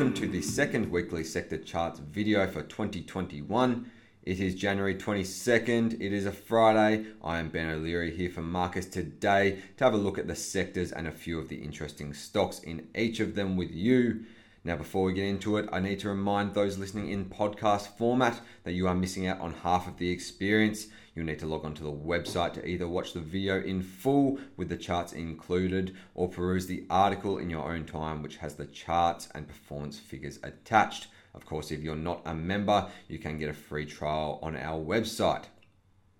welcome to the second weekly sector charts video for 2021. It is January 22nd. It is a Friday. I am Ben O'Leary here for Marcus today to have a look at the sectors and a few of the interesting stocks in each of them with you. Now, before we get into it, I need to remind those listening in podcast format that you are missing out on half of the experience. You'll need to log onto the website to either watch the video in full with the charts included or peruse the article in your own time, which has the charts and performance figures attached. Of course, if you're not a member, you can get a free trial on our website.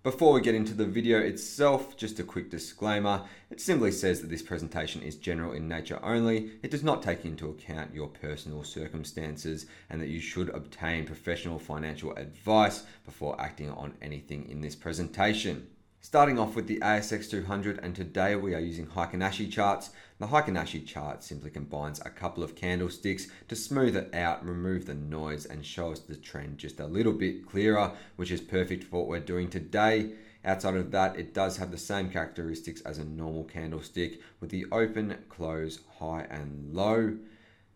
Before we get into the video itself, just a quick disclaimer. It simply says that this presentation is general in nature only. It does not take into account your personal circumstances and that you should obtain professional financial advice before acting on anything in this presentation. Starting off with the ASX 200 and today we are using Heikin Ashi charts. The Heikin Ashi chart simply combines a couple of candlesticks to smooth it out, remove the noise and show us the trend just a little bit clearer, which is perfect for what we're doing today. Outside of that, it does have the same characteristics as a normal candlestick with the open, close, high and low.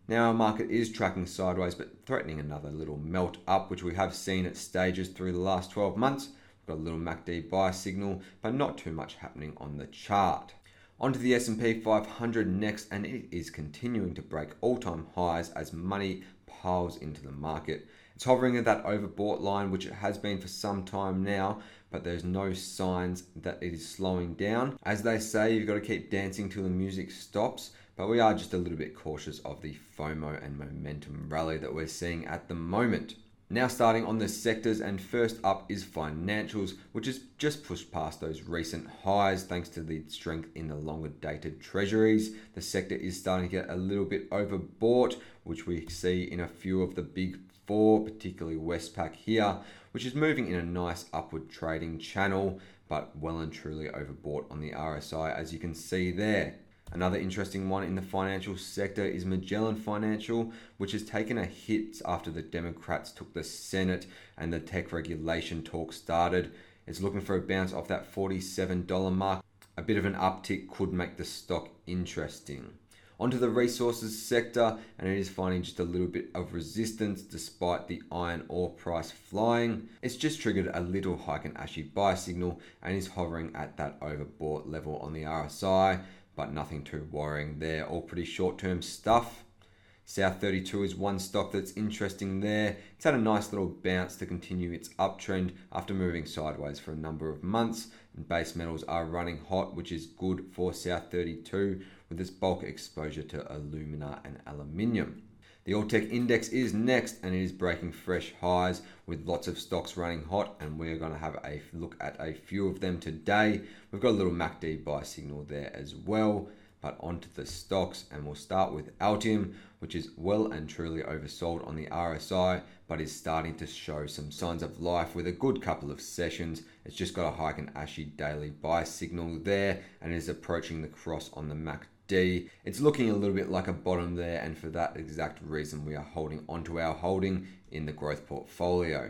Now our market is tracking sideways but threatening another little melt up, which we have seen at stages through the last 12 months. Got a little MACD buy signal, but not too much happening on the chart. Onto the S&P 500 next, and it is continuing to break all-time highs as money piles into the market. It's hovering at that overbought line, which it has been for some time now, but there's no signs that it is slowing down. As they say, you've got to keep dancing till the music stops, but we are just a little bit cautious of the FOMO and momentum rally that we're seeing at the moment. Now, starting on the sectors, and first up is financials, which has just pushed past those recent highs thanks to the strength in the longer dated treasuries. The sector is starting to get a little bit overbought, which we see in a few of the big four, particularly Westpac here, which is moving in a nice upward trading channel, but well and truly overbought on the RSI, as you can see there. Another interesting one in the financial sector is Magellan Financial, which has taken a hit after the Democrats took the Senate and the tech regulation talk started. It's looking for a bounce off that $47 mark. A bit of an uptick could make the stock interesting. Onto the resources sector, and it is finding just a little bit of resistance despite the iron ore price flying. It's just triggered a little Heikin Ashi buy signal and is hovering at that overbought level on the RSI but nothing too worrying there. All pretty short term stuff. South32 is one stock that's interesting there. It's had a nice little bounce to continue its uptrend after moving sideways for a number of months. And base metals are running hot, which is good for South32 with its bulk exposure to alumina and aluminium. The All Tech Index is next and it is breaking fresh highs with lots of stocks running hot and we're going to have a look at a few of them today. We've got a little MACD buy signal there as well. But onto the stocks and we'll start with Altium which is well and truly oversold on the RSI but is starting to show some signs of life with a good couple of sessions. It's just got a Heikin Ashi daily buy signal there and is approaching the cross on the MACD D. It's looking a little bit like a bottom there, and for that exact reason, we are holding onto our holding in the growth portfolio.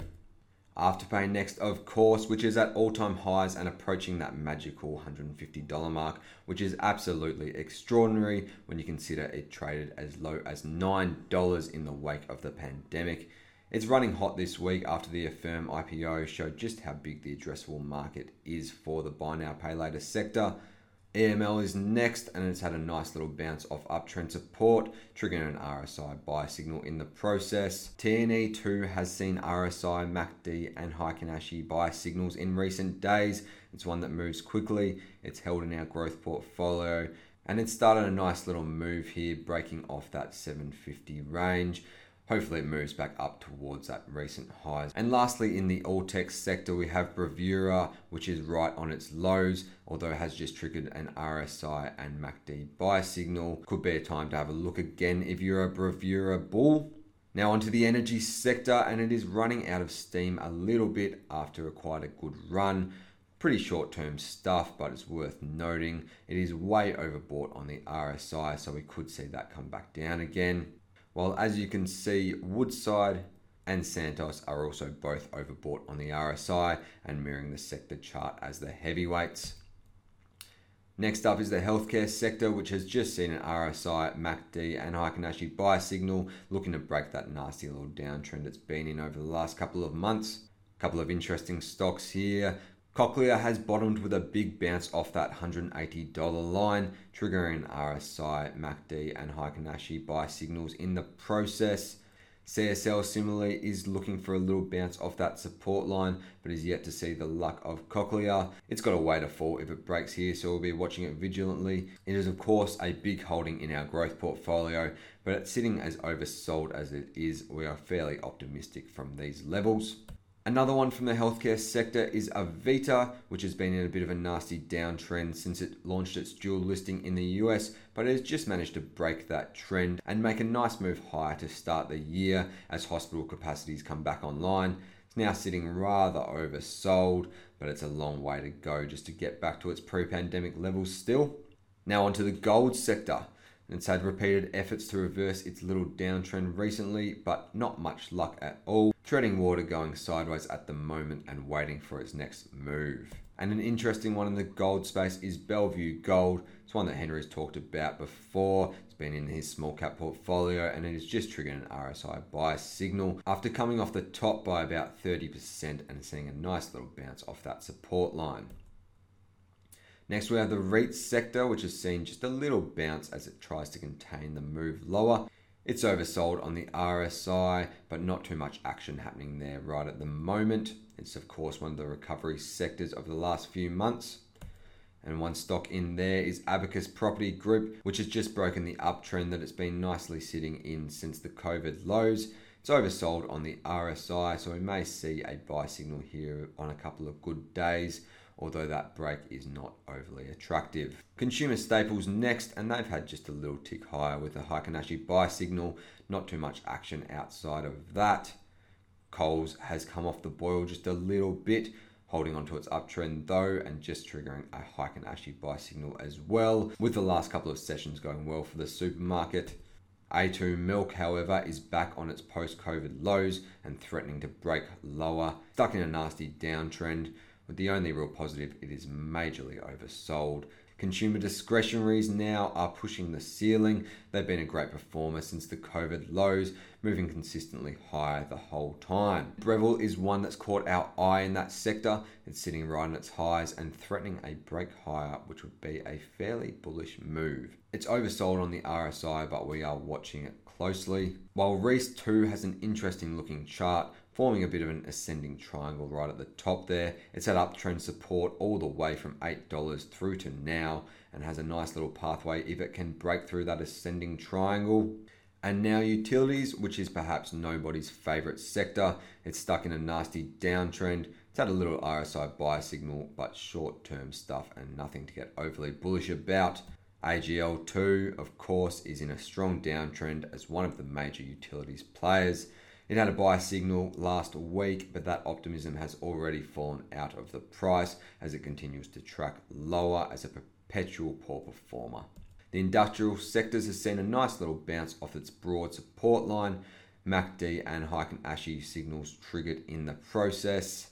Afterpay next, of course, which is at all time highs and approaching that magical $150 mark, which is absolutely extraordinary when you consider it traded as low as $9 in the wake of the pandemic. It's running hot this week after the Affirm IPO showed just how big the addressable market is for the buy now, pay later sector. EML is next and it's had a nice little bounce off uptrend support, triggering an RSI buy signal in the process. TNE 2 has seen RSI, MACD, and Heikin Ashi buy signals in recent days. It's one that moves quickly, it's held in our growth portfolio, and it started a nice little move here, breaking off that 750 range. Hopefully, it moves back up towards that recent highs. And lastly, in the all tech sector, we have Bravura, which is right on its lows, although has just triggered an RSI and MACD buy signal. Could be a time to have a look again if you're a Bravura bull. Now, onto the energy sector, and it is running out of steam a little bit after a quite a good run. Pretty short term stuff, but it's worth noting. It is way overbought on the RSI, so we could see that come back down again. While as you can see, Woodside and Santos are also both overbought on the RSI and mirroring the sector chart as the heavyweights. Next up is the healthcare sector, which has just seen an RSI, MACD, and Heikin Ashi buy signal looking to break that nasty little downtrend it's been in over the last couple of months. A couple of interesting stocks here. Cochlear has bottomed with a big bounce off that $180 line, triggering RSI, MACD, and Heikin Ashi buy signals in the process. CSL similarly is looking for a little bounce off that support line, but is yet to see the luck of Cochlear. It's got a way to fall if it breaks here, so we'll be watching it vigilantly. It is, of course, a big holding in our growth portfolio, but it's sitting as oversold as it is. We are fairly optimistic from these levels. Another one from the healthcare sector is Avita, which has been in a bit of a nasty downtrend since it launched its dual listing in the US, but it has just managed to break that trend and make a nice move higher to start the year as hospital capacities come back online. It's now sitting rather oversold, but it's a long way to go just to get back to its pre pandemic levels still. Now, onto the gold sector. It's had repeated efforts to reverse its little downtrend recently, but not much luck at all. Treading water going sideways at the moment and waiting for its next move. And an interesting one in the gold space is Bellevue Gold. It's one that Henry's talked about before. It's been in his small cap portfolio and it has just triggered an RSI buy signal after coming off the top by about 30% and seeing a nice little bounce off that support line. Next, we have the REIT sector, which has seen just a little bounce as it tries to contain the move lower. It's oversold on the RSI, but not too much action happening there right at the moment. It's, of course, one of the recovery sectors of the last few months. And one stock in there is Abacus Property Group, which has just broken the uptrend that it's been nicely sitting in since the COVID lows. It's oversold on the RSI, so we may see a buy signal here on a couple of good days although that break is not overly attractive. Consumer staples next, and they've had just a little tick higher with a Heikin Ashi buy signal. Not too much action outside of that. Coles has come off the boil just a little bit, holding onto its uptrend though, and just triggering a Heikin Ashi buy signal as well, with the last couple of sessions going well for the supermarket. A2 Milk, however, is back on its post COVID lows and threatening to break lower, stuck in a nasty downtrend with the only real positive, it is majorly oversold. Consumer discretionaries now are pushing the ceiling. They've been a great performer since the COVID lows, moving consistently higher the whole time. Breville is one that's caught our eye in that sector. It's sitting right on its highs and threatening a break higher, which would be a fairly bullish move. It's oversold on the RSI, but we are watching it closely. While Reece 2 has an interesting looking chart, forming a bit of an ascending triangle right at the top there. It's had uptrend support all the way from $8 through to now and has a nice little pathway if it can break through that ascending triangle. And now utilities, which is perhaps nobody's favorite sector. It's stuck in a nasty downtrend. It's had a little RSI buy signal, but short term stuff and nothing to get overly bullish about. AGL2, of course, is in a strong downtrend as one of the major utilities players. It had a buy signal last week, but that optimism has already fallen out of the price as it continues to track lower as a perpetual poor performer. The industrial sectors has seen a nice little bounce off its broad support line. MACD and Heikin Ashi signals triggered in the process.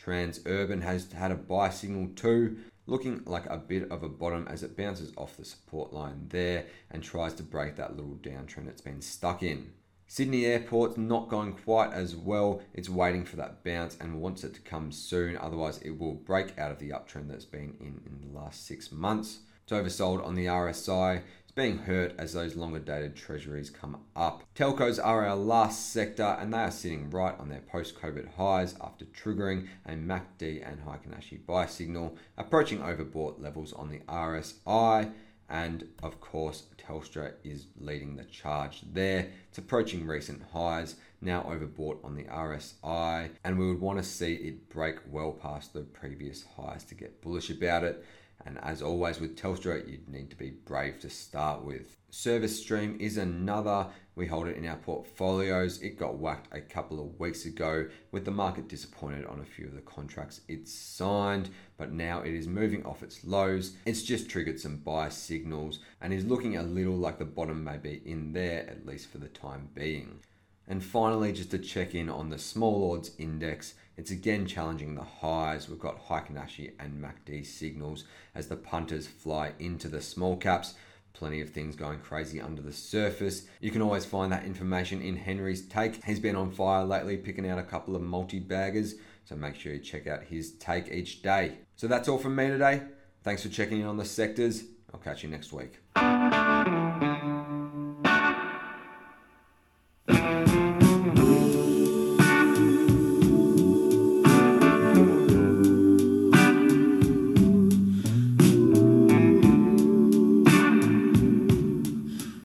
Transurban has had a buy signal too, looking like a bit of a bottom as it bounces off the support line there and tries to break that little downtrend it's been stuck in. Sydney Airport's not going quite as well. It's waiting for that bounce and wants it to come soon. Otherwise, it will break out of the uptrend that's been in in the last six months. It's oversold on the RSI. It's being hurt as those longer dated treasuries come up. Telcos are our last sector and they are sitting right on their post COVID highs after triggering a MACD and Heikin Ashi buy signal, approaching overbought levels on the RSI. And of course, Telstra is leading the charge there. It's approaching recent highs, now overbought on the RSI, and we would want to see it break well past the previous highs to get bullish about it. And as always with Telstra, you'd need to be brave to start with. Service Stream is another. We hold it in our portfolios. It got whacked a couple of weeks ago with the market disappointed on a few of the contracts it signed, but now it is moving off its lows. It's just triggered some buy signals and is looking a little like the bottom may be in there, at least for the time being. And finally, just to check in on the small ords index, it's again challenging the highs. We've got Heikin-Ashi and MACD signals as the punters fly into the small caps. Plenty of things going crazy under the surface. You can always find that information in Henry's take. He's been on fire lately, picking out a couple of multi baggers. So make sure you check out his take each day. So that's all from me today. Thanks for checking in on the sectors. I'll catch you next week.